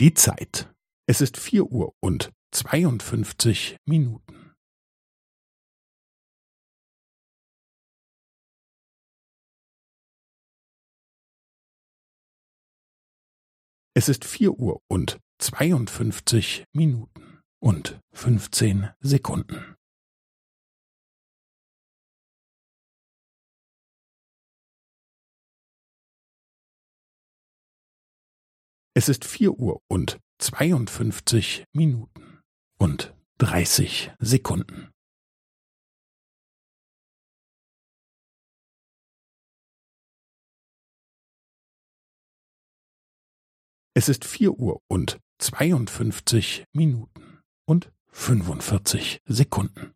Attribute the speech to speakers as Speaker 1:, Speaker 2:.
Speaker 1: Die Zeit. Es ist vier Uhr und zweiundfünfzig Minuten. Es ist vier Uhr und zweiundfünfzig Minuten und fünfzehn Sekunden. Es ist vier Uhr und zweiundfünfzig Minuten und dreißig Sekunden. Es ist vier Uhr und zweiundfünfzig Minuten und fünfundvierzig Sekunden.